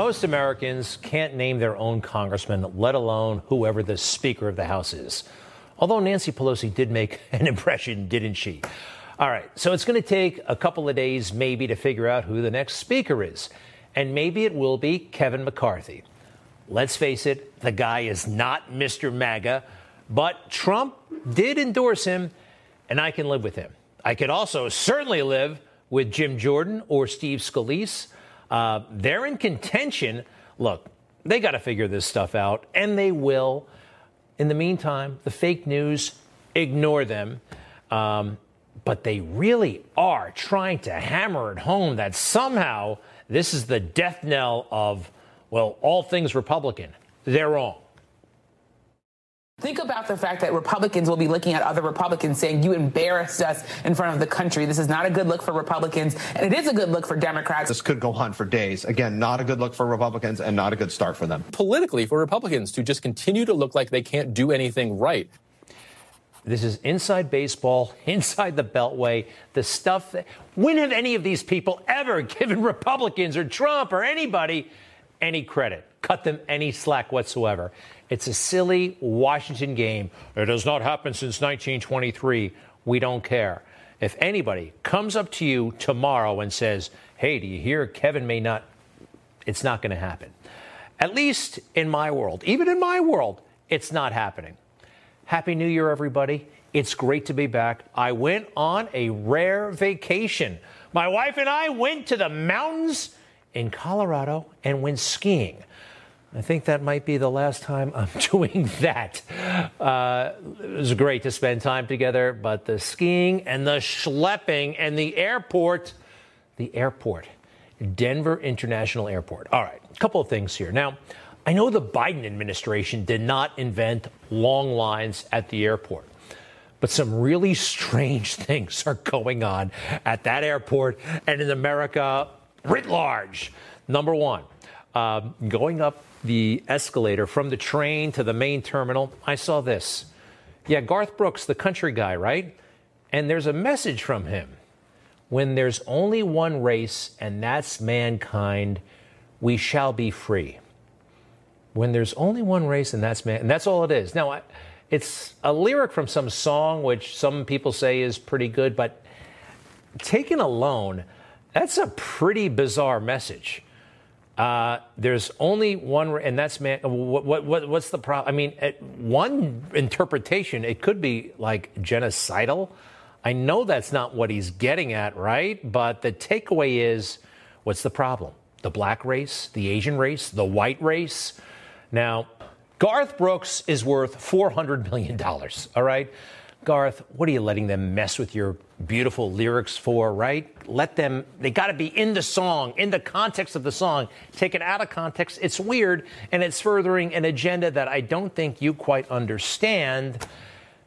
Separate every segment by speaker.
Speaker 1: Most Americans can't name their own congressman, let alone whoever the Speaker of the House is. Although Nancy Pelosi did make an impression, didn't she? All right, so it's going to take a couple of days maybe to figure out who the next Speaker is. And maybe it will be Kevin McCarthy. Let's face it, the guy is not Mr. MAGA, but Trump did endorse him, and I can live with him. I could also certainly live with Jim Jordan or Steve Scalise. Uh, they're in contention. Look, they got to figure this stuff out, and they will. In the meantime, the fake news, ignore them. Um, but they really are trying to hammer it home that somehow this is the death knell of, well, all things Republican. They're wrong.
Speaker 2: Think about the fact that Republicans will be looking at other Republicans saying, You embarrassed us in front of the country. This is not a good look for Republicans, and it is a good look for Democrats.
Speaker 3: This could go on for days. Again, not a good look for Republicans and not a good start for them.
Speaker 4: Politically, for Republicans to just continue to look like they can't do anything right.
Speaker 1: This is inside baseball, inside the Beltway, the stuff that. When have any of these people ever given Republicans or Trump or anybody any credit? Cut them any slack whatsoever. It's a silly Washington game. It has not happened since 1923. We don't care. If anybody comes up to you tomorrow and says, hey, do you hear Kevin may not, it's not going to happen. At least in my world, even in my world, it's not happening. Happy New Year, everybody. It's great to be back. I went on a rare vacation. My wife and I went to the mountains in Colorado and went skiing. I think that might be the last time I'm doing that. Uh, it was great to spend time together, but the skiing and the schlepping and the airport, the airport, Denver International Airport. All right, a couple of things here. Now, I know the Biden administration did not invent long lines at the airport, but some really strange things are going on at that airport and in America writ large. Number one, uh, going up the escalator from the train to the main terminal, I saw this. Yeah, Garth Brooks, the country guy, right? And there's a message from him. When there's only one race, and that's mankind, we shall be free when there's only one race and that's man, and that's all it is. Now, I, it's a lyric from some song which some people say is pretty good, but taken alone, that's a pretty bizarre message. Uh, there's only one, and that's man. What, what, what what's the problem? I mean, one interpretation, it could be like genocidal. I know that's not what he's getting at, right? But the takeaway is, what's the problem? The black race, the Asian race, the white race. Now, Garth Brooks is worth $400 million, all right? Garth, what are you letting them mess with your beautiful lyrics for, right? Let them, they got to be in the song, in the context of the song. Take it out of context, it's weird, and it's furthering an agenda that I don't think you quite understand.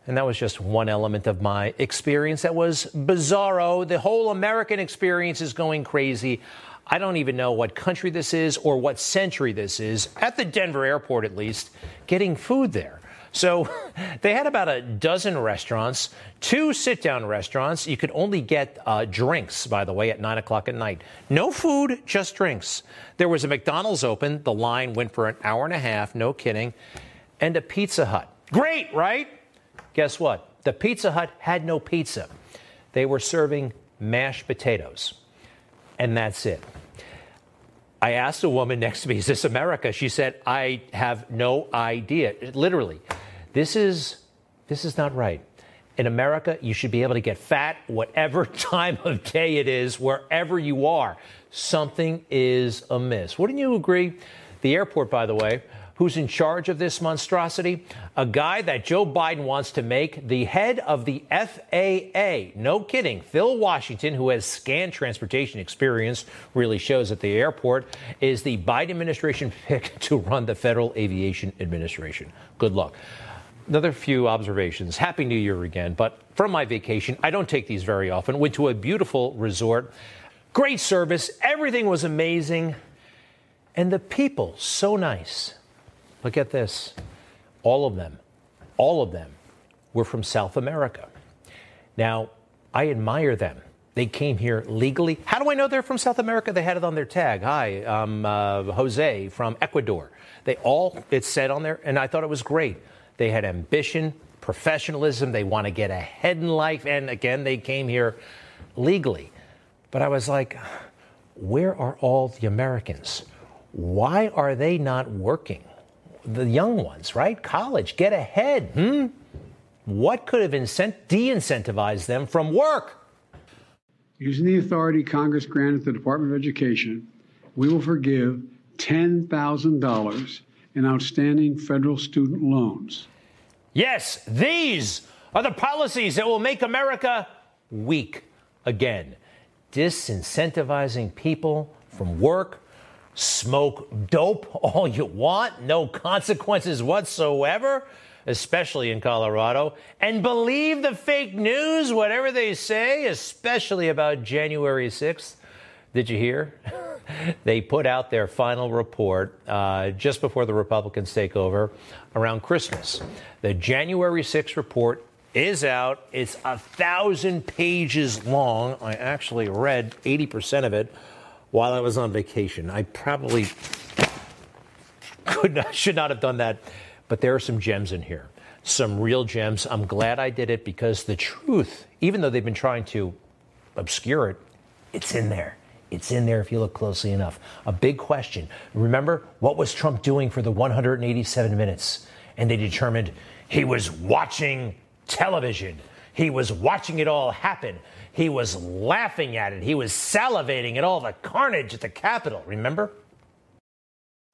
Speaker 1: And that was just one element of my experience that was bizarro. The whole American experience is going crazy. I don't even know what country this is or what century this is, at the Denver airport at least, getting food there. So they had about a dozen restaurants, two sit down restaurants. You could only get uh, drinks, by the way, at 9 o'clock at night. No food, just drinks. There was a McDonald's open. The line went for an hour and a half, no kidding, and a Pizza Hut. Great, right? Guess what? The Pizza Hut had no pizza. They were serving mashed potatoes and that's it. I asked a woman next to me, Is this America? She said, I have no idea. Literally, this is, this is not right. In America, you should be able to get fat whatever time of day it is, wherever you are. Something is amiss. Wouldn't you agree? The airport, by the way, who's in charge of this monstrosity? A guy that Joe Biden wants to make the head of the FAA. No kidding. Phil Washington, who has scant transportation experience, really shows at the airport, is the Biden administration pick to run the Federal Aviation Administration. Good luck. Another few observations. Happy New Year again. But from my vacation, I don't take these very often. Went to a beautiful resort. Great service. Everything was amazing. And the people, so nice. Look at this. All of them, all of them were from South America. Now, I admire them. They came here legally. How do I know they're from South America? They had it on their tag. Hi, I'm uh, Jose from Ecuador. They all, it said on there, and I thought it was great. They had ambition, professionalism. They want to get ahead in life. And again, they came here legally. But I was like, where are all the Americans? Why are they not working? The young ones, right? College, get ahead. Hmm? What could have incent- de incentivized them from work?
Speaker 5: Using the authority Congress granted the Department of Education, we will forgive $10,000 in outstanding federal student loans.
Speaker 1: Yes, these are the policies that will make America weak again. Disincentivizing people from work, smoke dope all you want, no consequences whatsoever, especially in Colorado, and believe the fake news, whatever they say, especially about January 6th. Did you hear? they put out their final report uh, just before the Republicans take over around Christmas. The January 6th report is out. It's a thousand pages long. I actually read 80% of it while I was on vacation. I probably could not, should not have done that, but there are some gems in here, some real gems. I'm glad I did it because the truth, even though they've been trying to obscure it, it's in there. It's in there if you look closely enough. A big question. Remember, what was Trump doing for the 187 minutes? And they determined he was watching television. He was watching it all happen. He was laughing at it. He was salivating at all the carnage at the Capitol. Remember?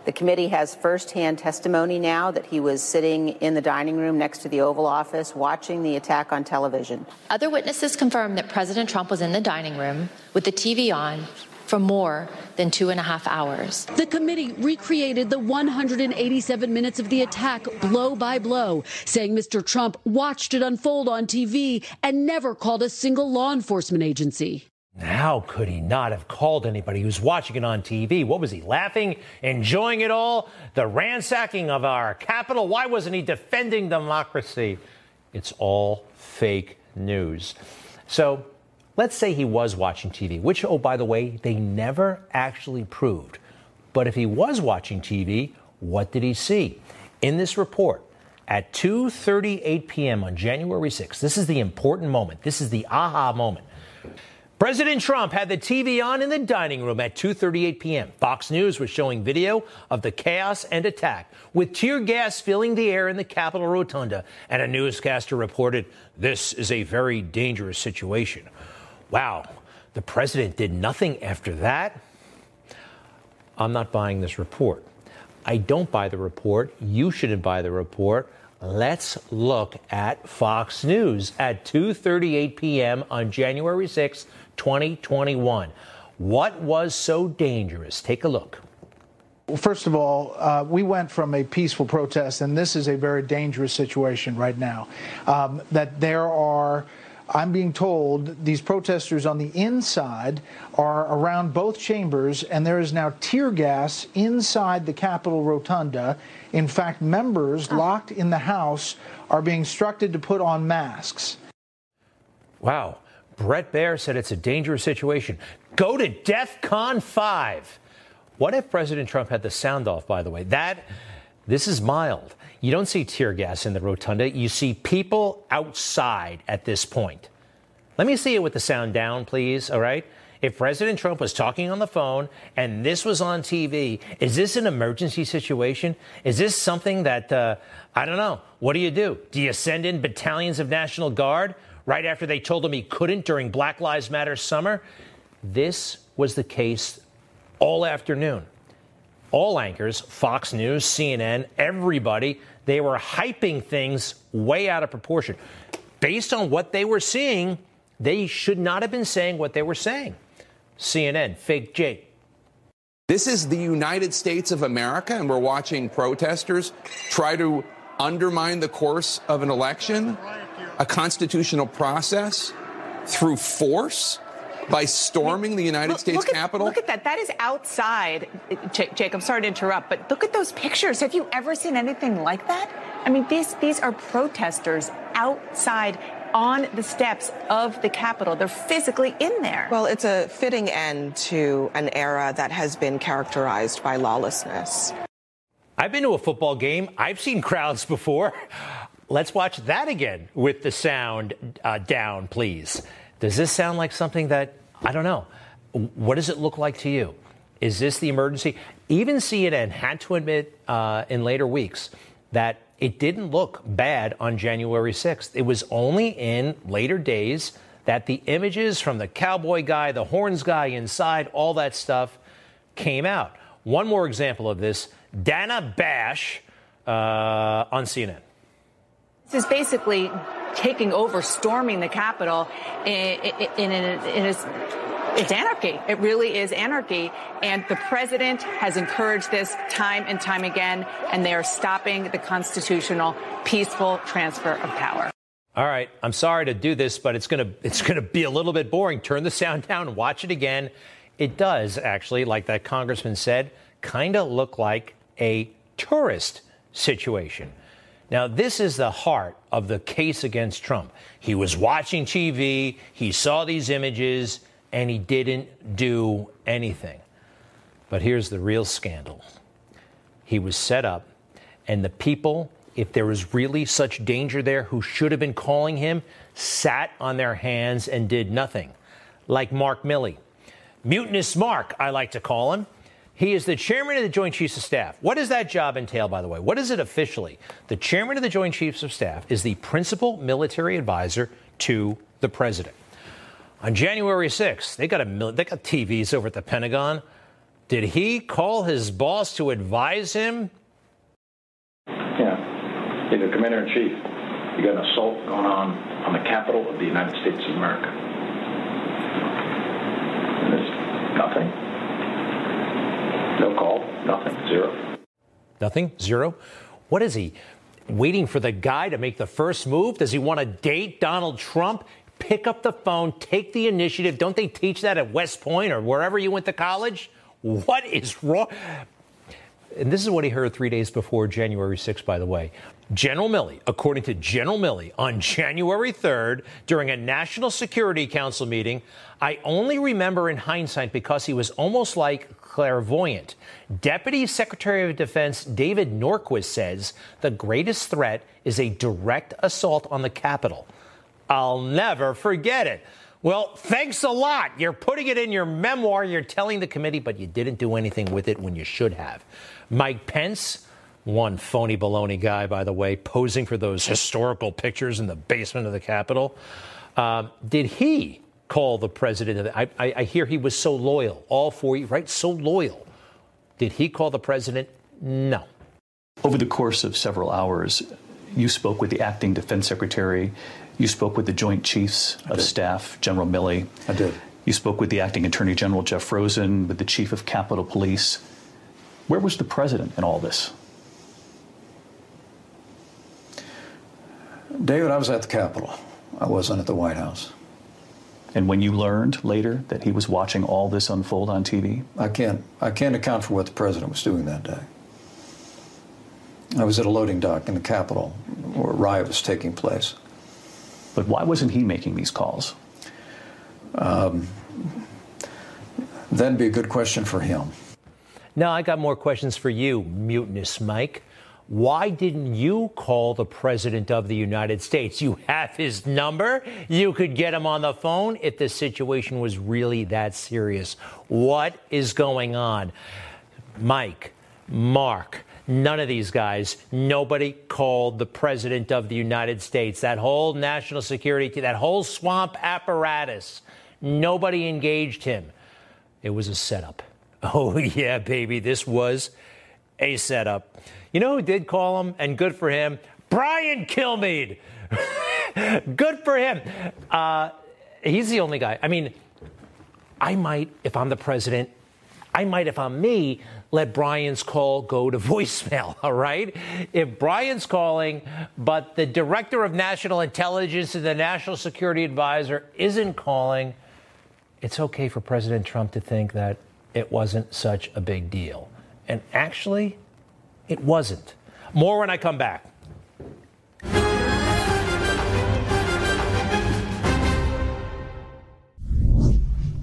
Speaker 6: The committee has firsthand testimony now that he was sitting in the dining room next to the Oval Office watching the attack on television.
Speaker 7: Other witnesses confirmed that President Trump was in the dining room with the TV on for more than two and a half hours.
Speaker 8: The committee recreated the 187 minutes of the attack blow by blow, saying Mr. Trump watched it unfold on TV and never called a single law enforcement agency.
Speaker 1: How could he not have called anybody who's watching it on TV? What was he laughing, enjoying it all? The ransacking of our capital? Why wasn't he defending democracy? It's all fake news. So Let's say he was watching TV, which, oh, by the way, they never actually proved. But if he was watching TV, what did he see? In this report, at 2:38 p.m. on January 6th, this is the important moment. This is the aha moment. President Trump had the TV on in the dining room at 2:38 p.m. Fox News was showing video of the chaos and attack, with tear gas filling the air in the Capitol rotunda, and a newscaster reported, "This is a very dangerous situation." Wow, the president did nothing after that? I'm not buying this report. I don't buy the report. You shouldn't buy the report. Let's look at Fox News at 2:38 p.m. on January 6, 2021. What was so dangerous? Take a look.
Speaker 9: Well, first of all, uh, we went from a peaceful protest, and this is a very dangerous situation right now. Um, that there are I'm being told these protesters on the inside are around both chambers, and there is now tear gas inside the Capitol Rotunda. In fact, members oh. locked in the House are being instructed to put on masks.
Speaker 1: Wow. Bret Baier said it's a dangerous situation. Go to DEF CON 5. What if President Trump had the sound off, by the way? That, this is mild. You don't see tear gas in the rotunda. You see people outside at this point. Let me see it with the sound down, please. All right. If President Trump was talking on the phone and this was on TV, is this an emergency situation? Is this something that, uh, I don't know, what do you do? Do you send in battalions of National Guard right after they told him he couldn't during Black Lives Matter summer? This was the case all afternoon all anchors, Fox News, CNN, everybody, they were hyping things way out of proportion. Based on what they were seeing, they should not have been saying what they were saying. CNN, fake Jake.
Speaker 10: This is the United States of America, and we're watching protesters try to undermine the course of an election, a constitutional process, through force by storming the United look, States
Speaker 2: look at,
Speaker 10: Capitol?
Speaker 2: Look at that. That is outside. Jake, I'm sorry to interrupt, but look at those pictures. Have you ever seen anything like that?
Speaker 11: I mean, these, these are protesters outside on the steps of the Capitol. They're physically in there.
Speaker 12: Well, it's a fitting end to an era that has been characterized by lawlessness.
Speaker 1: I've been to a football game. I've seen crowds before. Let's watch that again with the sound uh, down, please. Does this sound like something that, I don't know, what does it look like to you? Is this the emergency? Even CNN had to admit uh, in later weeks that it didn't look bad on January 6th. It was only in later days that the images from the cowboy guy, the horns guy inside, all that stuff came out. One more example of this Dana Bash uh, on CNN.
Speaker 11: This is basically taking over, storming the Capitol in, in, in, in a, it's anarchy. It really is anarchy. And the president has encouraged this time and time again, and they are stopping the constitutional, peaceful transfer of power.
Speaker 1: All right, I'm sorry to do this, but it's gonna it's gonna be a little bit boring. Turn the sound down, watch it again. It does actually, like that congressman said, kind of look like a tourist situation. Now, this is the heart of the case against Trump. He was watching TV, he saw these images, and he didn't do anything. But here's the real scandal he was set up, and the people, if there was really such danger there, who should have been calling him, sat on their hands and did nothing. Like Mark Milley. Mutinous Mark, I like to call him. He is the chairman of the Joint Chiefs of Staff. What does that job entail, by the way? What is it officially? The chairman of the Joint Chiefs of Staff is the principal military advisor to the president. On January 6th, they got, a, they got TVs over at the Pentagon. Did he call his boss to advise him?
Speaker 13: Yeah. He's the commander in chief. You got an assault going on on the capital of the United States of America. And there's nothing. No call, nothing, zero.
Speaker 1: Nothing, zero. What is he? Waiting for the guy to make the first move? Does he want to date Donald Trump? Pick up the phone, take the initiative. Don't they teach that at West Point or wherever you went to college? What is wrong? And this is what he heard three days before January 6th, by the way. General Milley, according to General Milley, on January 3rd, during a National Security Council meeting, I only remember in hindsight because he was almost like clairvoyant. Deputy Secretary of Defense David Norquist says the greatest threat is a direct assault on the Capitol. I'll never forget it. Well, thanks a lot. You're putting it in your memoir. You're telling the committee, but you didn't do anything with it when you should have. Mike Pence, one phony baloney guy, by the way, posing for those historical pictures in the basement of the Capitol. Uh, did he call the president? I, I, I hear he was so loyal, all four, right? So loyal. Did he call the president? No.
Speaker 14: Over the course of several hours, you spoke with the acting defense secretary. You spoke with the Joint Chiefs of Staff, General Milley.
Speaker 13: I did.
Speaker 14: You spoke with the acting Attorney General, Jeff Rosen, with the Chief of Capitol Police. Where was the president in all this?
Speaker 13: David, I was at the Capitol. I wasn't at the White House.
Speaker 14: And when you learned later that he was watching all this unfold on TV?
Speaker 13: I can't I can't account for what the president was doing that day. I was at a loading dock in the Capitol where a riot was taking place.
Speaker 14: But why wasn't he making these calls?
Speaker 13: Um, that'd be a good question for him.
Speaker 1: Now, I got more questions for you, mutinous Mike. Why didn't you call the President of the United States? You have his number. You could get him on the phone if the situation was really that serious. What is going on? Mike, Mark, none of these guys, nobody called the President of the United States. That whole national security, that whole swamp apparatus, nobody engaged him. It was a setup. Oh, yeah, baby, this was a setup. You know who did call him, and good for him? Brian Kilmeade. good for him. Uh, he's the only guy. I mean, I might, if I'm the president, I might, if I'm me, let Brian's call go to voicemail, all right? If Brian's calling, but the director of national intelligence and the national security advisor isn't calling, it's okay for President Trump to think that it wasn't such a big deal. And actually, it wasn't. More when I come back.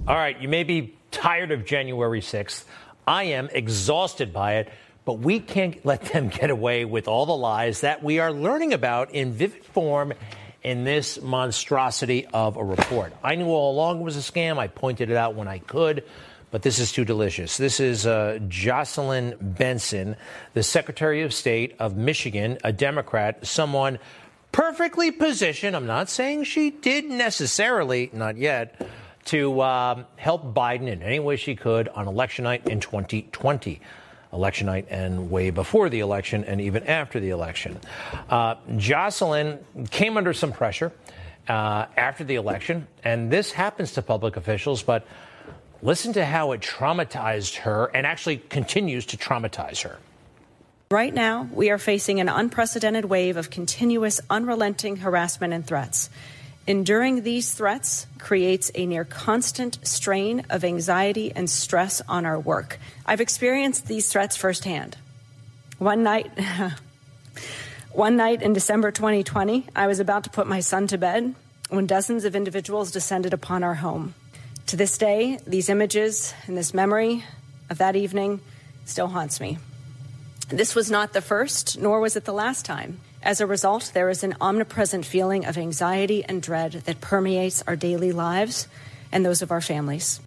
Speaker 1: All right, you may be tired of January 6th. I am exhausted by it, but we can't let them get away with all the lies that we are learning about in vivid form in this monstrosity of a report. I knew all along it was a scam. I pointed it out when I could but this is too delicious. This is uh, Jocelyn Benson, the Secretary of State of Michigan, a Democrat, someone perfectly positioned. I'm not saying she did necessarily, not yet to um, help Biden in any way she could on election night in 2020. Election night and way before the election and even after the election. Uh, Jocelyn came under some pressure uh, after the election, and this happens to public officials, but listen to how it traumatized her and actually continues to traumatize her.
Speaker 15: Right now, we are facing an unprecedented wave of continuous, unrelenting harassment and threats. Enduring these threats creates a near constant strain of anxiety and stress on our work. I've experienced these threats firsthand. One night, one night in December 2020, I was about to put my son to bed when dozens of individuals descended upon our home. To this day, these images and this memory of that evening still haunts me. This was not the first, nor was it the last time. As a result, there is an omnipresent feeling of anxiety and dread that permeates our daily lives and those of our families.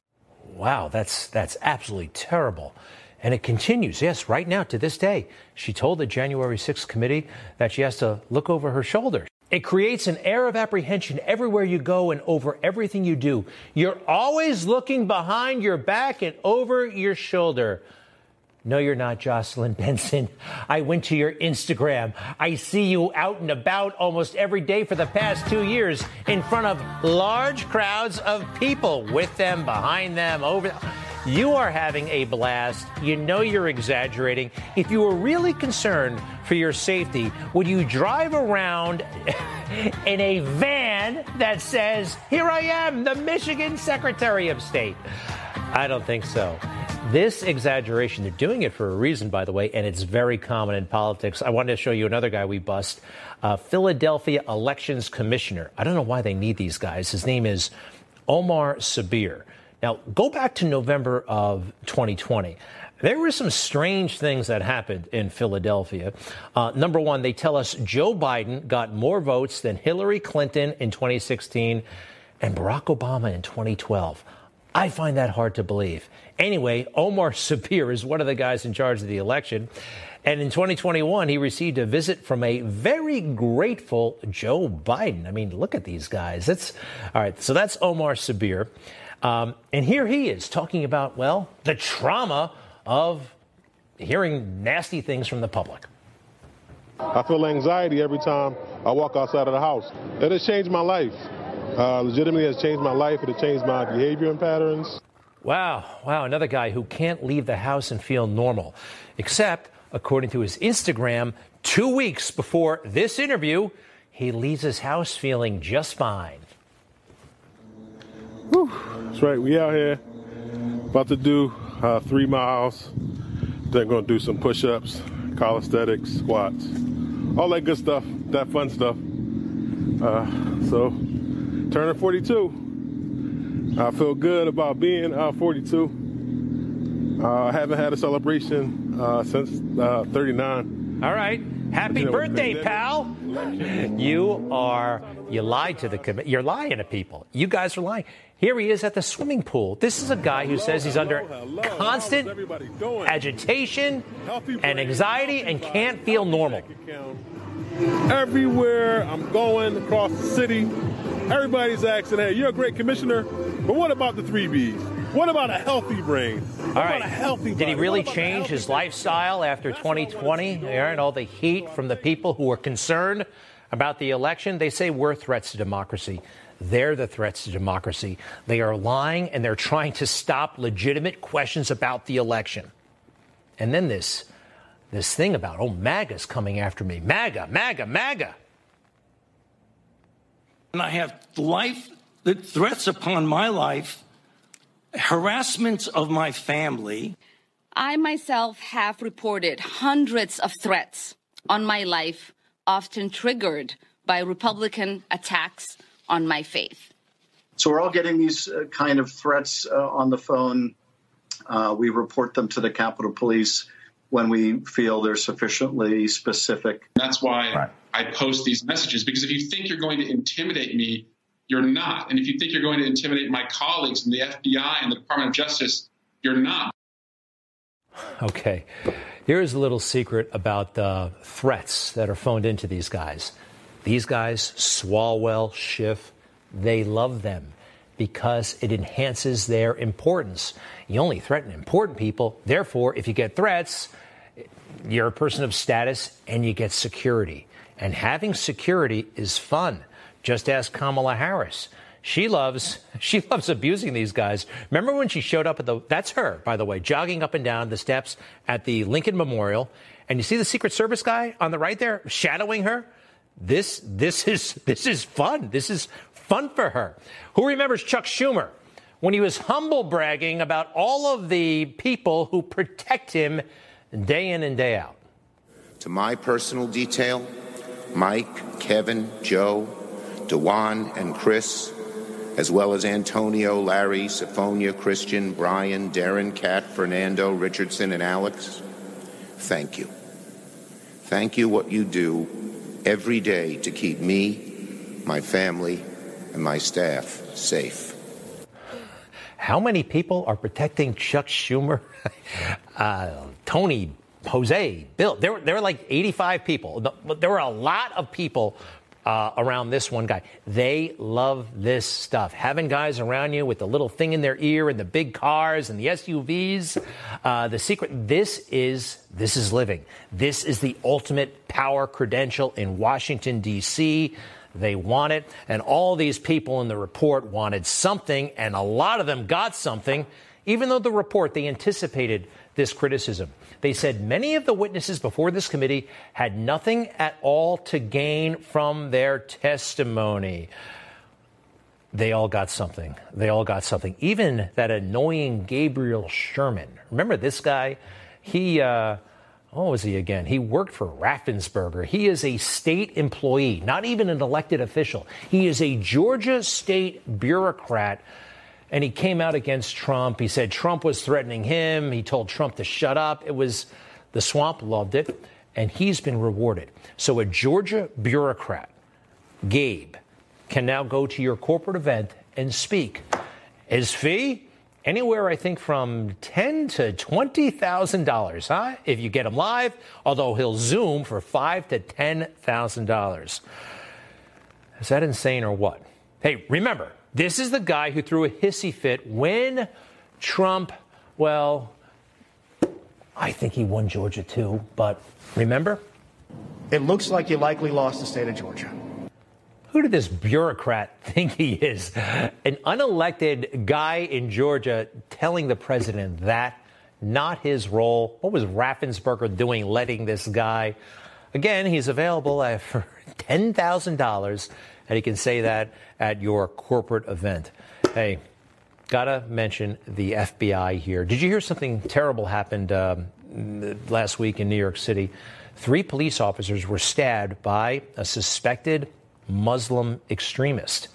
Speaker 1: Wow, that's that's absolutely terrible. And it continues. Yes, right now to this day, she told the January 6th committee that she has to look over her shoulder. It creates an air of apprehension everywhere you go and over everything you do. You're always looking behind your back and over your shoulder. No, you're not, Jocelyn Benson. I went to your Instagram. I see you out and about almost every day for the past two years in front of large crowds of people, with them, behind them, over. You are having a blast. You know you're exaggerating. If you were really concerned for your safety, would you drive around in a van that says, Here I am, the Michigan Secretary of State? I don't think so. This exaggeration, they're doing it for a reason, by the way, and it's very common in politics. I wanted to show you another guy we bust uh, Philadelphia Elections Commissioner. I don't know why they need these guys. His name is Omar Sabir. Now, go back to November of 2020. There were some strange things that happened in Philadelphia. Uh, number one, they tell us Joe Biden got more votes than Hillary Clinton in 2016 and Barack Obama in 2012. I find that hard to believe. Anyway, Omar Sabir is one of the guys in charge of the election. And in 2021, he received a visit from a very grateful Joe Biden. I mean, look at these guys. That's all right. So that's Omar Sabir. Um, and here he is talking about, well, the trauma of hearing nasty things from the public.
Speaker 16: I feel anxiety every time I walk outside of the house. It has changed my life. Uh, legitimately has changed my life. It has changed my behavior and patterns.
Speaker 1: Wow, wow, another guy who can't leave the house and feel normal. Except, according to his Instagram, two weeks before this interview, he leaves his house feeling just fine.
Speaker 16: Whew. That's right, we out here about to do uh, three miles. Then going to do some push ups, calisthenics, squats, all that good stuff, that fun stuff. Uh, so, turning 42. I feel good about being uh, 42. Uh, I haven't had a celebration uh, since uh, 39.
Speaker 1: All right. Happy birthday, pal. You are, you lied to the committee. You're lying to people. You guys are lying. Here he is at the swimming pool. This is a guy who says he's under constant agitation and anxiety and can't feel normal.
Speaker 16: Everywhere I'm going across the city, everybody's asking, hey, you're a great commissioner, but what about the three B's? What about a healthy brain? What
Speaker 1: All right.
Speaker 16: about a healthy
Speaker 1: Did he really
Speaker 16: What about a
Speaker 1: change his lifestyle after 2020 and all the heat from the people who were concerned about the election? They say we're threats to democracy. They're the threats to democracy. They are lying and they're trying to stop legitimate questions about the election. And then this this thing about, oh, MAGA's coming after me. MAGA, MAGA, MAGA.
Speaker 17: And I have life, the threats upon my life, harassment of my family.
Speaker 18: I myself have reported hundreds of threats on my life, often triggered by Republican attacks on my faith.
Speaker 19: So we're all getting these uh, kind of threats uh, on the phone. Uh, we report them to the Capitol Police when we feel they're sufficiently specific.
Speaker 20: That's why right. I post these messages because if you think you're going to intimidate me, you're not. And if you think you're going to intimidate my colleagues in the FBI and the Department of Justice, you're not.
Speaker 1: Okay. Here's a little secret about the threats that are phoned into these guys. These guys, Swalwell, Schiff, they love them because it enhances their importance. You only threaten important people. Therefore, if you get threats, you're a person of status and you get security. And having security is fun. Just ask Kamala Harris. She loves she loves abusing these guys. Remember when she showed up at the that's her, by the way, jogging up and down the steps at the Lincoln Memorial, and you see the Secret Service guy on the right there shadowing her? This this is this is fun. This is fun for her. Who remembers Chuck Schumer when he was humble bragging about all of the people who protect him day in and day out?
Speaker 21: To my personal detail, Mike, Kevin, Joe, Dewan, and Chris, as well as Antonio, Larry, Sophonia, Christian, Brian, Darren, Kat, Fernando, Richardson, and Alex, thank you. Thank you what you do every day to keep me, my family, and my staff safe.
Speaker 1: How many people are protecting Chuck Schumer? uh, Tony, Jose, Bill. There there were like 85 people. There were a lot of people uh, around this one guy. They love this stuff. Having guys around you with the little thing in their ear and the big cars and the SUVs. Uh, the secret. This is this is living. This is the ultimate power credential in Washington D.C. They want it, and all these people in the report wanted something, and a lot of them got something. Even though the report they anticipated this criticism. They said many of the witnesses before this committee had nothing at all to gain from their testimony. They all got something. They all got something. Even that annoying Gabriel Sherman. Remember this guy? He, uh, what was he again? He worked for Raffensperger. He is a state employee, not even an elected official. He is a Georgia state bureaucrat and he came out against Trump. He said Trump was threatening him. He told Trump to shut up. It was the swamp loved it, and he's been rewarded. So a Georgia bureaucrat, Gabe, can now go to your corporate event and speak. His fee? Anywhere, I think, from ten to twenty thousand dollars, huh? If you get him live, although he'll Zoom for five to ten thousand dollars. Is that insane or what? Hey, remember, this is the guy who threw a hissy fit when Trump, well, I think he won Georgia too, but remember?
Speaker 22: It looks like you likely lost the state of Georgia.
Speaker 1: Who did this bureaucrat think he is? An unelected guy in Georgia telling the president that, not his role. What was Raffensperger doing letting this guy? Again, he's available for $10,000 and he can say that at your corporate event. Hey, gotta mention the FBI here. Did you hear something terrible happened um, last week in New York City? Three police officers were stabbed by a suspected Muslim extremist.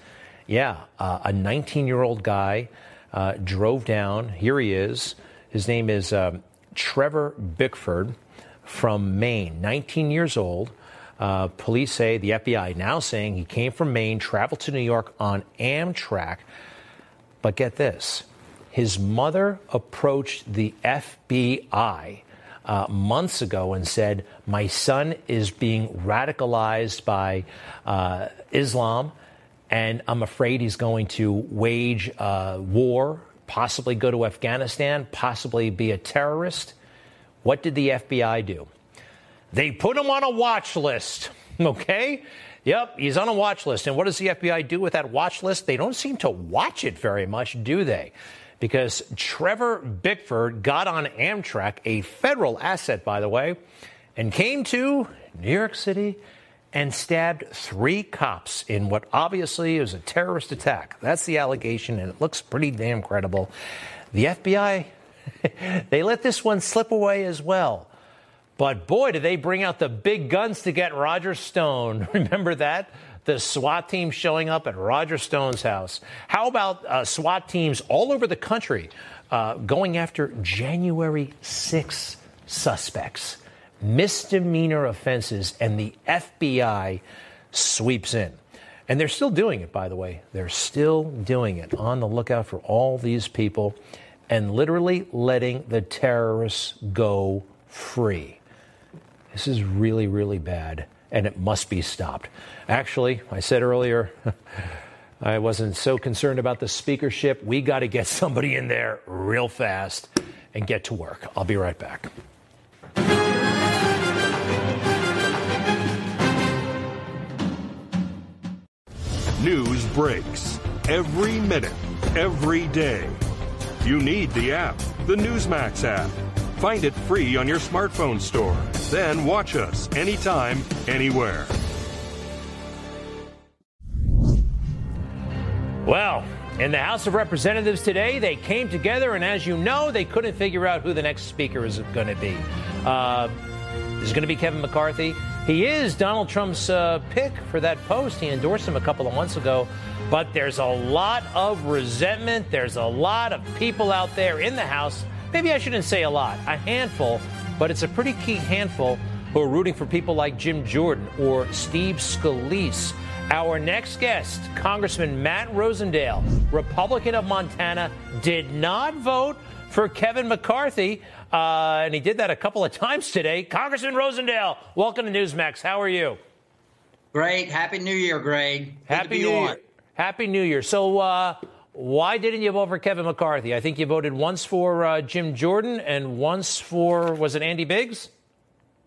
Speaker 1: Yeah, uh, a 19 year old guy uh, drove down. Here he is. His name is um, Trevor Bickford from Maine, 19 years old. Uh, police say, the FBI now saying he came from Maine, traveled to New York on Amtrak. But get this his mother approached the FBI uh, months ago and said, My son is being radicalized by uh, Islam, and I'm afraid he's going to wage uh, war, possibly go to Afghanistan, possibly be a terrorist. What did the FBI do? They put him on a watch list. Okay? Yep, he's on a watch list. And what does the FBI do with that watch list? They don't seem to watch it very much, do they? Because Trevor Bickford got on Amtrak, a federal asset, by the way, and came to New York City and stabbed three cops in what obviously is a terrorist attack. That's the allegation, and it looks pretty damn credible. The FBI, they let this one slip away as well. But boy, did they bring out the big guns to get Roger Stone. Remember that? The SWAT team showing up at Roger Stone's house. How about uh, SWAT teams all over the country uh, going after January 6 suspects? Misdemeanor offenses, and the FBI sweeps in. And they're still doing it, by the way. They're still doing it. On the lookout for all these people and literally letting the terrorists go free. This is really, really bad, and it must be stopped. Actually, I said earlier, I wasn't so concerned about the speakership. We got to get somebody in there real fast and get to work. I'll be right back.
Speaker 23: News breaks every minute, every day. You need the app, the Newsmax app. Find it free on your smartphone store. Then watch us anytime, anywhere.
Speaker 1: Well, in the House of Representatives today, they came together, and as you know, they couldn't figure out who the next speaker is going to be. Uh, is going to be Kevin McCarthy. He is Donald Trump's uh, pick for that post. He endorsed him a couple of months ago. But there's a lot of resentment. There's a lot of people out there in the House maybe I shouldn't say a lot, a handful, but it's a pretty key handful who are rooting for people like Jim Jordan or Steve Scalise. Our next guest, Congressman Matt Rosendale, Republican of Montana, did not vote for Kevin McCarthy, uh, and he did that a couple of times today. Congressman Rosendale, welcome to Newsmax. How are you?
Speaker 24: Great. Happy New Year, Greg. Good
Speaker 1: Happy New Year. Happy New Year. So, uh, why didn't you vote for Kevin McCarthy? I think you voted once for uh, Jim Jordan and once for, was it Andy Biggs?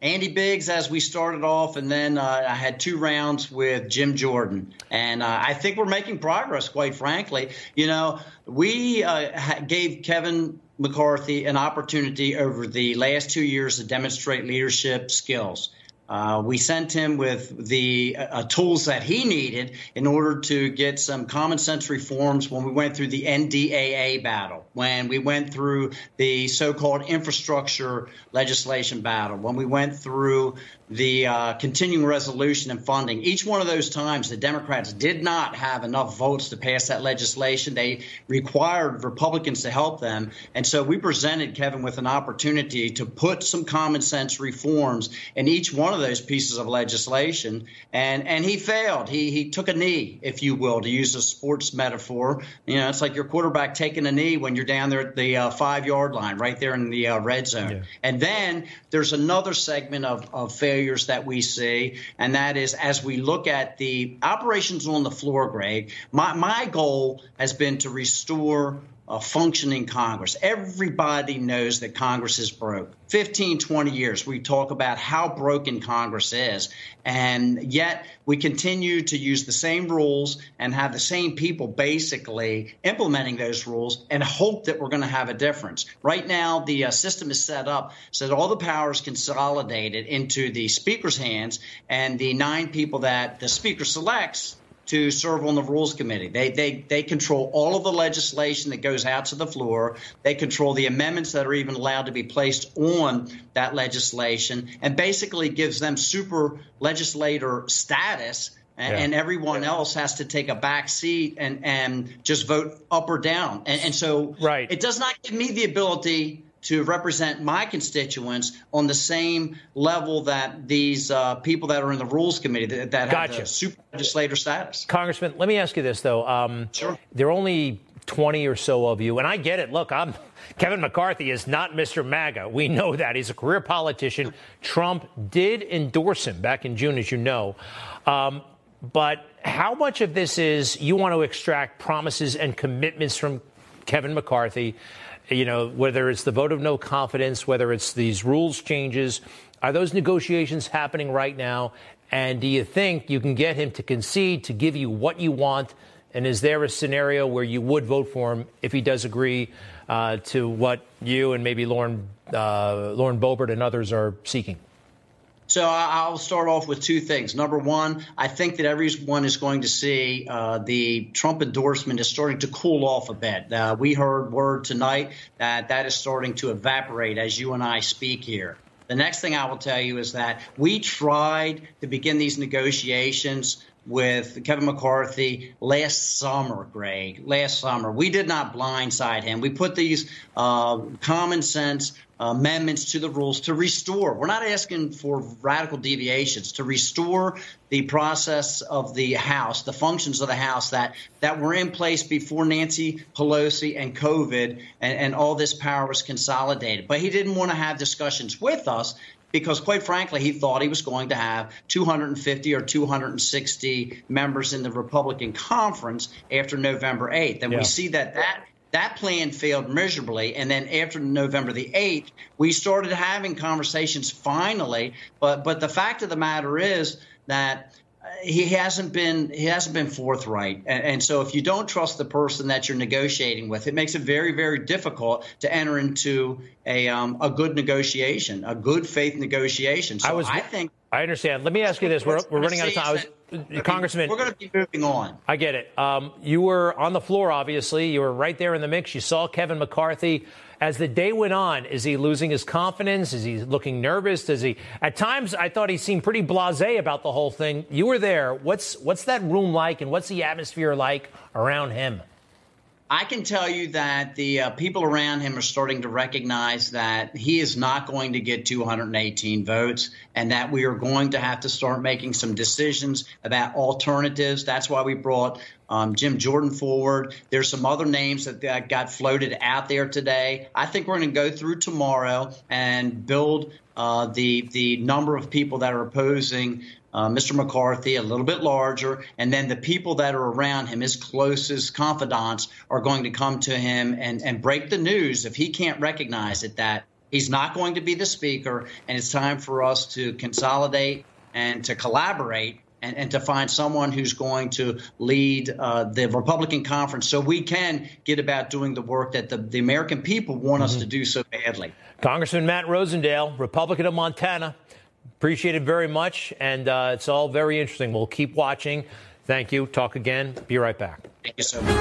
Speaker 24: Andy Biggs as we started off, and then uh, I had two rounds with Jim Jordan. And uh, I think we're making progress, quite frankly. You know, we uh, gave Kevin McCarthy an opportunity over the last two years to demonstrate leadership skills. Uh, we sent him with the uh, tools that he needed in order to get some common sense reforms when we went through the NDAA battle, when we went through the so called infrastructure legislation battle, when we went through the uh, continuing resolution and funding. Each one of those times, the Democrats did not have enough votes to pass that legislation. They required Republicans to help them. And so we presented Kevin with an opportunity to put some common sense reforms in each one of those pieces of legislation. And, and he failed. He, he took a knee, if you will, to use a sports metaphor. You know, it's like your quarterback taking a knee when you're down there at the uh, five yard line, right there in the uh, red zone. Yeah. And then there's another segment of, of failures that we see, and that is as we look at the operations on the floor, Greg, my, my goal has been to restore a functioning Congress. Everybody knows that Congress is broke. 15, 20 years, we talk about how broken Congress is. And yet we continue to use the same rules and have the same people basically implementing those rules and hope that we're going to have a difference. Right now, the uh, system is set up so that all the power is consolidated into the Speaker's hands and the nine people that the Speaker selects to serve on the Rules Committee. They, they, they control all of the legislation that goes out to the floor. They control the amendments that are even allowed to be placed on that legislation and basically gives them super legislator status. And, yeah. and everyone yeah. else has to take a back seat and, and just vote up or down. And, and so
Speaker 1: right.
Speaker 24: it does not give me the ability to represent my constituents on the same level that these uh, people that are in the rules committee that, that
Speaker 1: gotcha.
Speaker 24: have the super legislator status.
Speaker 1: Congressman, let me ask you this though. Um,
Speaker 24: sure.
Speaker 1: There are only 20 or so of you, and I get it. Look, I'm Kevin McCarthy is not Mr. MAGA. We know that he's a career politician. Trump did endorse him back in June, as you know. Um, but how much of this is you want to extract promises and commitments from Kevin McCarthy? You know, whether it's the vote of no confidence, whether it's these rules changes, are those negotiations happening right now? And do you think you can get him to concede to give you what you want? And is there a scenario where you would vote for him if he does agree uh, to what you and maybe Lauren uh, Lauren Boebert and others are seeking?
Speaker 24: So I'll start off with two things. Number one, I think that everyone is going to see uh, the Trump endorsement is starting to cool off a bit. Uh, we heard word tonight that that is starting to evaporate as you and I speak here. The next thing I will tell you is that we tried to begin these negotiations with Kevin McCarthy last summer, Greg. Last summer, we did not blindside him. We put these uh, common sense amendments to the rules to restore. We're not asking for radical deviations to restore the process of the House, the functions of the House that that were in place before Nancy Pelosi and COVID and, and all this power was consolidated. But he didn't want to have discussions with us because quite frankly he thought he was going to have 250 or 260 members in the republican conference after november 8th and yeah. we see that that that plan failed miserably. And then after November the 8th, we started having conversations finally. But but the fact of the matter is that he hasn't been he hasn't been forthright. And, and, so if you don't trust the person that you're negotiating with it makes it very very difficult to enter into a um, a good negotiation a good faith negotiation. So I, was, I think
Speaker 1: I understand. Let me ask you this. We're, we're running out of time Congressman
Speaker 24: we're going to be moving on
Speaker 1: I get it um, you were on the floor obviously you were right there in the mix you saw Kevin McCarthy as the day went on, is he losing his confidence? Is he looking nervous? Does he? At times, I thought he seemed pretty blasé about the whole thing. You were there. What's what's that room like, and what's the atmosphere like around him?
Speaker 24: I can tell you that the uh, people around him are starting to recognize that he is not going to get 218 votes and that we are going to have to start making some decisions about alternatives. That's why we brought um, Jim Jordan forward. There's some other names that, got floated out there today. I think we're going to go through tomorrow and build uh, the the number of people that are opposing uh, Mr. McCarthy, a little bit larger, and then the people that are around him, his closest confidants, are going to come to him and, and break the news if he can't recognize it that he's not going to be the speaker, and it's time for us to consolidate and to collaborate and, and, to find someone who's going to lead uh, the Republican conference so we can get about doing the work that the, the American people want mm-hmm. us to do so badly.
Speaker 1: Congressman Matt Rosendale, Republican of Montana, Appreciate it very much, and uh, it's all very interesting. We'll keep watching. Thank you. Talk again. Be right back.
Speaker 24: Thank you so much.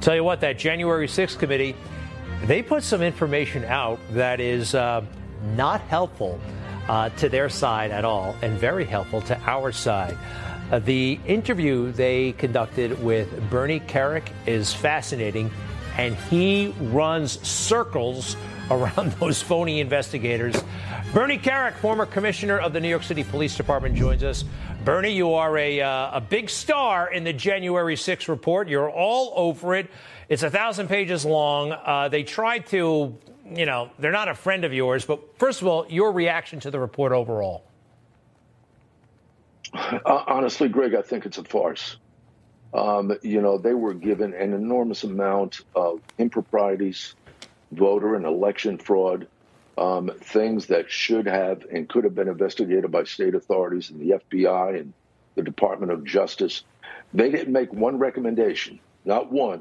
Speaker 1: Tell you what, that January 6th committee, they put some information out that is uh, not helpful uh, to their side at all and very helpful to our side. Uh, the interview they conducted with Bernie Kerik is fascinating and he runs circles around those phony investigators. Bernie Kerik, former commissioner of the New York City Police Department, joins us. Bernie, you are a, uh, a big star in the January 6th report. You're all over it. It's a thousand pages long. Uh, they tried to, you know, they're not a friend of yours, but first of all, your reaction to the report overall.
Speaker 25: Uh, honestly, Greg, I think it's a farce. Um, you know, they were given an enormous amount of improprieties, voter and election fraud, um, things that should have and could have been investigated by state authorities and the FBI and the Department of Justice. They didn't make one recommendation, not one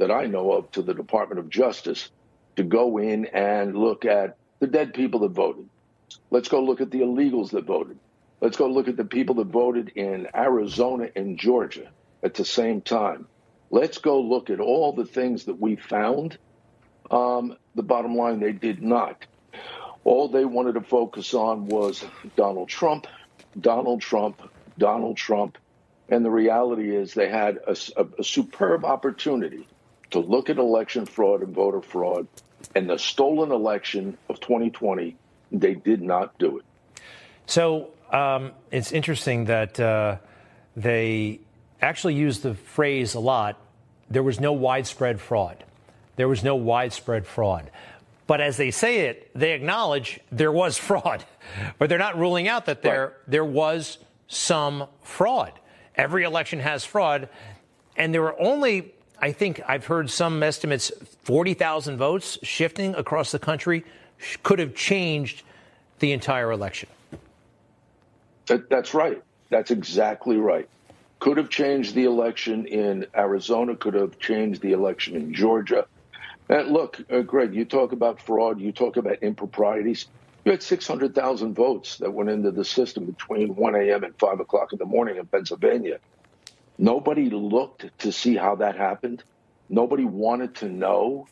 Speaker 25: that I know of, to the Department of Justice to go in and look at the dead people that voted. Let's go look at the illegals that voted. Let's go look at the people that voted in Arizona and Georgia at the same time. Let's go look at all the things that we found. Um, the bottom line, they did not. All they wanted to focus on was Donald Trump, Donald Trump, Donald Trump. And the reality is they had a, a, a superb opportunity to look at election fraud and voter fraud and the stolen election of 2020. They did not do it.
Speaker 1: So um, it's interesting that uh, they actually used the phrase a lot there was no widespread fraud. There was no widespread fraud. But as they say it, they acknowledge there was fraud. But they're not ruling out that there, right. there was some fraud. Every election has fraud. And there were only, I think I've heard some estimates, 40,000 votes shifting across the country could have changed the entire election.
Speaker 25: That's right. That's exactly right could have changed the election in Arizona, could have changed the election in Georgia. And look, uh, Greg, you talk about fraud, you talk about improprieties. You had 600,000 votes that went into the system between 1 a.m. and 5 o'clock in the morning in Pennsylvania. Nobody looked to see how that happened. Nobody wanted to know.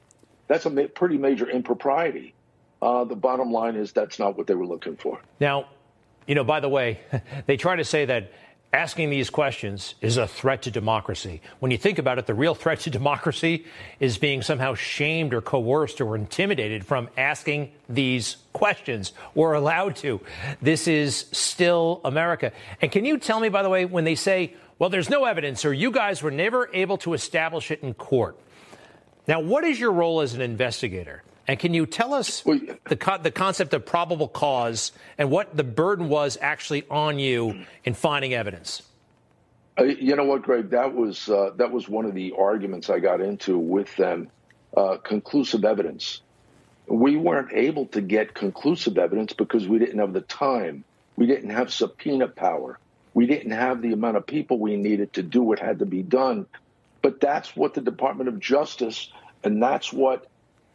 Speaker 25: That's a ma- pretty major impropriety. Uh, the bottom line is that's not what they were looking for.
Speaker 1: Now, you know, by the way, they try to say that asking these questions is a threat to democracy. When you think about it, the real threat to democracy is being somehow shamed or coerced or intimidated from asking these questions or allowed to. This is still America. And can you tell me, by the way, when they say, well, there's no evidence or you guys were never able to establish it in court. Now, what is your role as an investigator? And can you tell us the, co- the concept of probable cause and what the burden was actually on you in finding evidence?
Speaker 25: Uh, you know what, Greg? That was uh, that was one of the arguments I got into with them. Uh, conclusive evidence. We weren't able to get conclusive evidence because we didn't have the time. We didn't have subpoena power. We didn't have the amount of people we needed to do what had to be done. But that's what the Department of Justice and that's what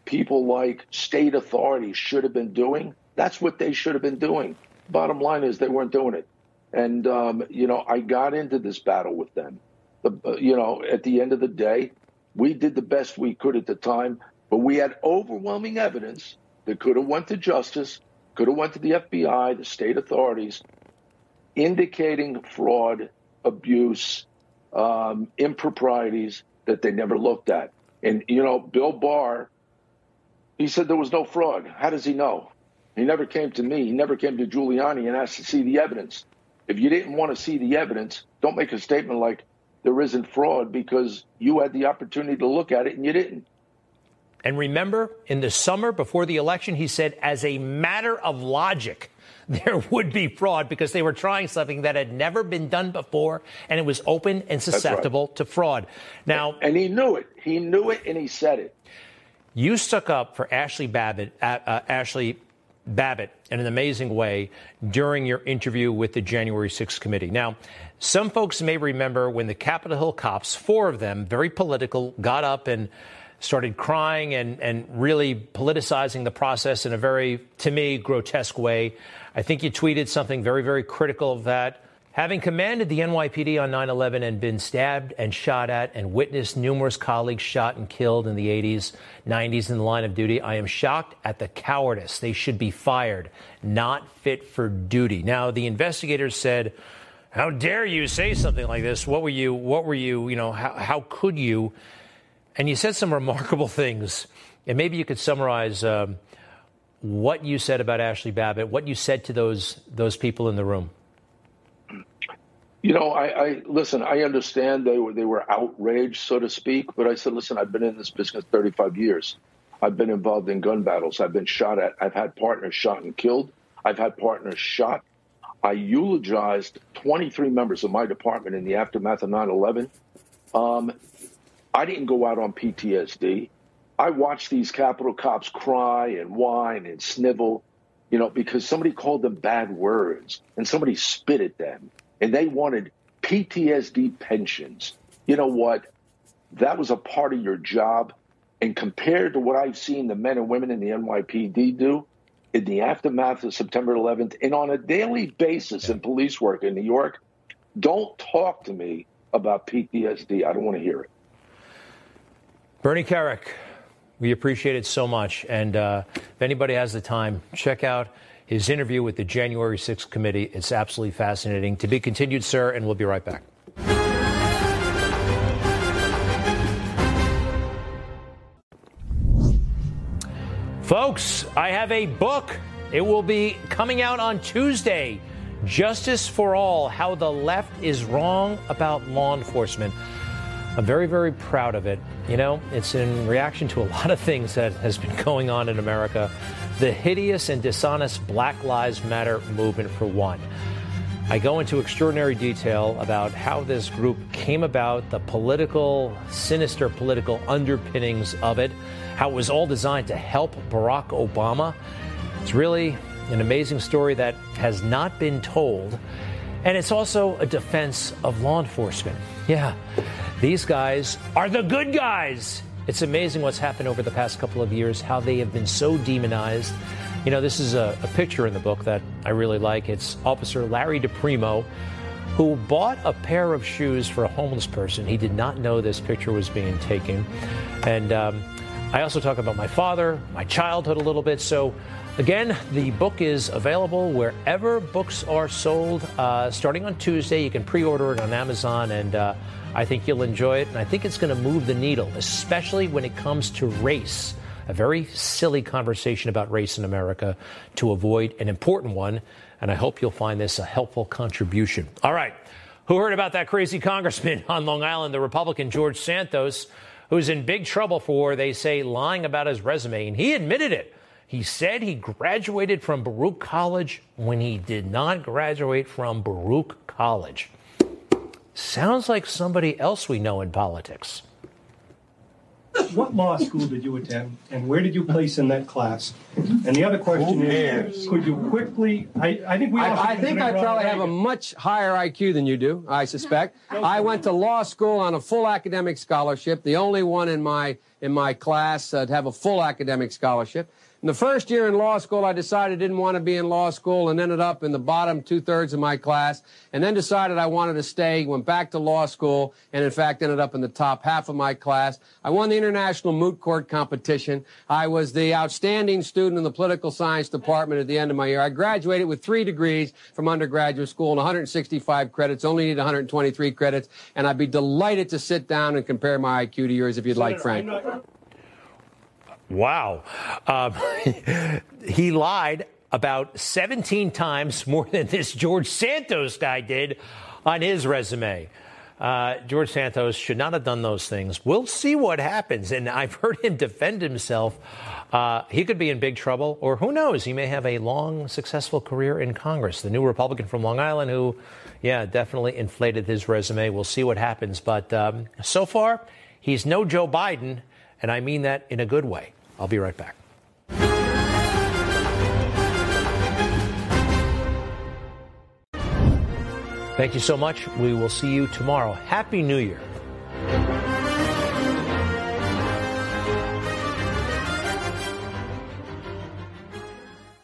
Speaker 25: people like state authorities should have been doing. That's what they should have been doing. Bottom line is they weren't doing it. And, um, you know, I got into this battle with them. The, you know, at the end of the day, we did the best we could at the time, but we had overwhelming evidence that could have went to justice, could have went to the FBI, the state authorities, indicating fraud, abuse, um, improprieties that they never looked at. And, you know, Bill Barr, he said there was no fraud. How does he know? He never came to me. He never came to Giuliani and asked to see the evidence. If you didn't want to see the evidence, don't make a statement like there isn't fraud because you had the opportunity to look at it and you didn't.
Speaker 1: And remember, in the summer before the election, he said, as a matter of logic, there would be fraud because they were trying something that had never been done before and it was open and susceptible right. to fraud. Now,
Speaker 25: and he knew it. He knew it and he said it.
Speaker 1: You stuck up for Ashley Babbitt, uh, uh, Ashley Babbitt in an amazing way during your interview with the January 6th committee. Now, some folks may remember when the Capitol Hill cops, four of them, very political, got up and started crying and, and really politicizing the process in a very, to me, grotesque way. I think you tweeted something very, very critical of that. Having commanded the NYPD on 9 11 and been stabbed and shot at and witnessed numerous colleagues shot and killed in the 80s, 90s in the line of duty, I am shocked at the cowardice. They should be fired, not fit for duty. Now, the investigators said, How dare you say something like this? What were you, what were you, you know, how, how could you? And you said some remarkable things. And maybe you could summarize um, what you said about Ashley Babbitt, what you said to those, those people in the room.
Speaker 25: You know, I, I, listen. I understand they were they were outraged, so to speak. But I said, listen, I've been in this business 35 years. I've been involved in gun battles. I've been shot at. I've had partners shot and killed. I've had partners shot. I eulogized 23 members of my department in the aftermath of 9/11. Um, I didn't go out on PTSD. I watched these Capitol cops cry and whine and snivel, you know, because somebody called them bad words and somebody spit at them and they wanted PTSD pensions. You know what? That was a part of your job. And compared to what I've seen the men and women in the NYPD do in the aftermath of September 11th and on a daily basis in police work in New York, don't talk to me about PTSD. I don't want to hear it.
Speaker 1: Bernie Kerik, we appreciate it so much. And uh, if anybody has the time, check out his interview with the January 6th committee. It's absolutely fascinating. To be continued, sir, and we'll be right back. Folks, I have a book. It will be coming out on Tuesday. Justice for All How the Left is Wrong About Law Enforcement. I'm very, very proud of it. You know, it's in reaction to a lot of things that has been going on in America. The hideous and dishonest Black Lives Matter movement, for one. I go into extraordinary detail about how this group came about, the political, sinister political underpinnings of it, how it was all designed to help Barack Obama. It's really an amazing story that has not been told. And it's also a defense of law enforcement. Yeah, these guys are the good guys. It's amazing what's happened over the past couple of years, how they have been so demonized. You know, this is a, a picture in the book that I really like. It's Officer Larry DePrimo, who bought a pair of shoes for a homeless person. He did not know this picture was being taken. And um, I also talk about my father, my childhood a little bit. So, again, the book is available wherever books are sold. Uh, starting on Tuesday, you can pre order it on Amazon, and uh, I think you'll enjoy it. And I think it's going to move the needle, especially when it comes to race. A very silly conversation about race in America to avoid an important one. And I hope you'll find this a helpful contribution. All right. Who heard about that crazy congressman on Long Island, the Republican George Santos, who's in big trouble for, they say, lying about his resume? And he admitted it. He said he graduated from Baruch College when he did not graduate from Baruch College. Sounds like somebody else we know in politics.
Speaker 26: What law school did you attend, and where did you place in that class? And the other question
Speaker 27: Who
Speaker 26: is,
Speaker 27: cares?
Speaker 26: could you quickly? I, I think we.
Speaker 27: I, I think I probably
Speaker 26: Ronald
Speaker 27: have a much higher IQ than you do, I suspect. I went to law school on a full academic scholarship, the only one in my in my class uh, to have a full academic scholarship. In the first year in law school, I decided I didn't want to be in law school and ended up in the bottom two thirds of my class, and then decided I wanted to stay, went back to law school, and in fact ended up in the top half of my class. I won the international moot court competition. I was the outstanding student in the political science department at the end of my year. I graduated with three degrees from undergraduate school and 165 credits, only need 123 credits, and I'd be delighted to sit down and compare my IQ to yours if you'd like, Frank.
Speaker 1: Wow. Um, he lied about 17 times more than this George Santos guy did on his resume. Uh, George Santos should not have done those things. We'll see what happens. And I've heard him defend himself. Uh, he could be in big trouble, or who knows, he may have a long, successful career in Congress. The new Republican from Long Island who, yeah, definitely inflated his resume. We'll see what happens. But um, so far, he's no Joe Biden, and I mean that in a good way. I'll be right back. Thank you so much. We will see you tomorrow. Happy New Year.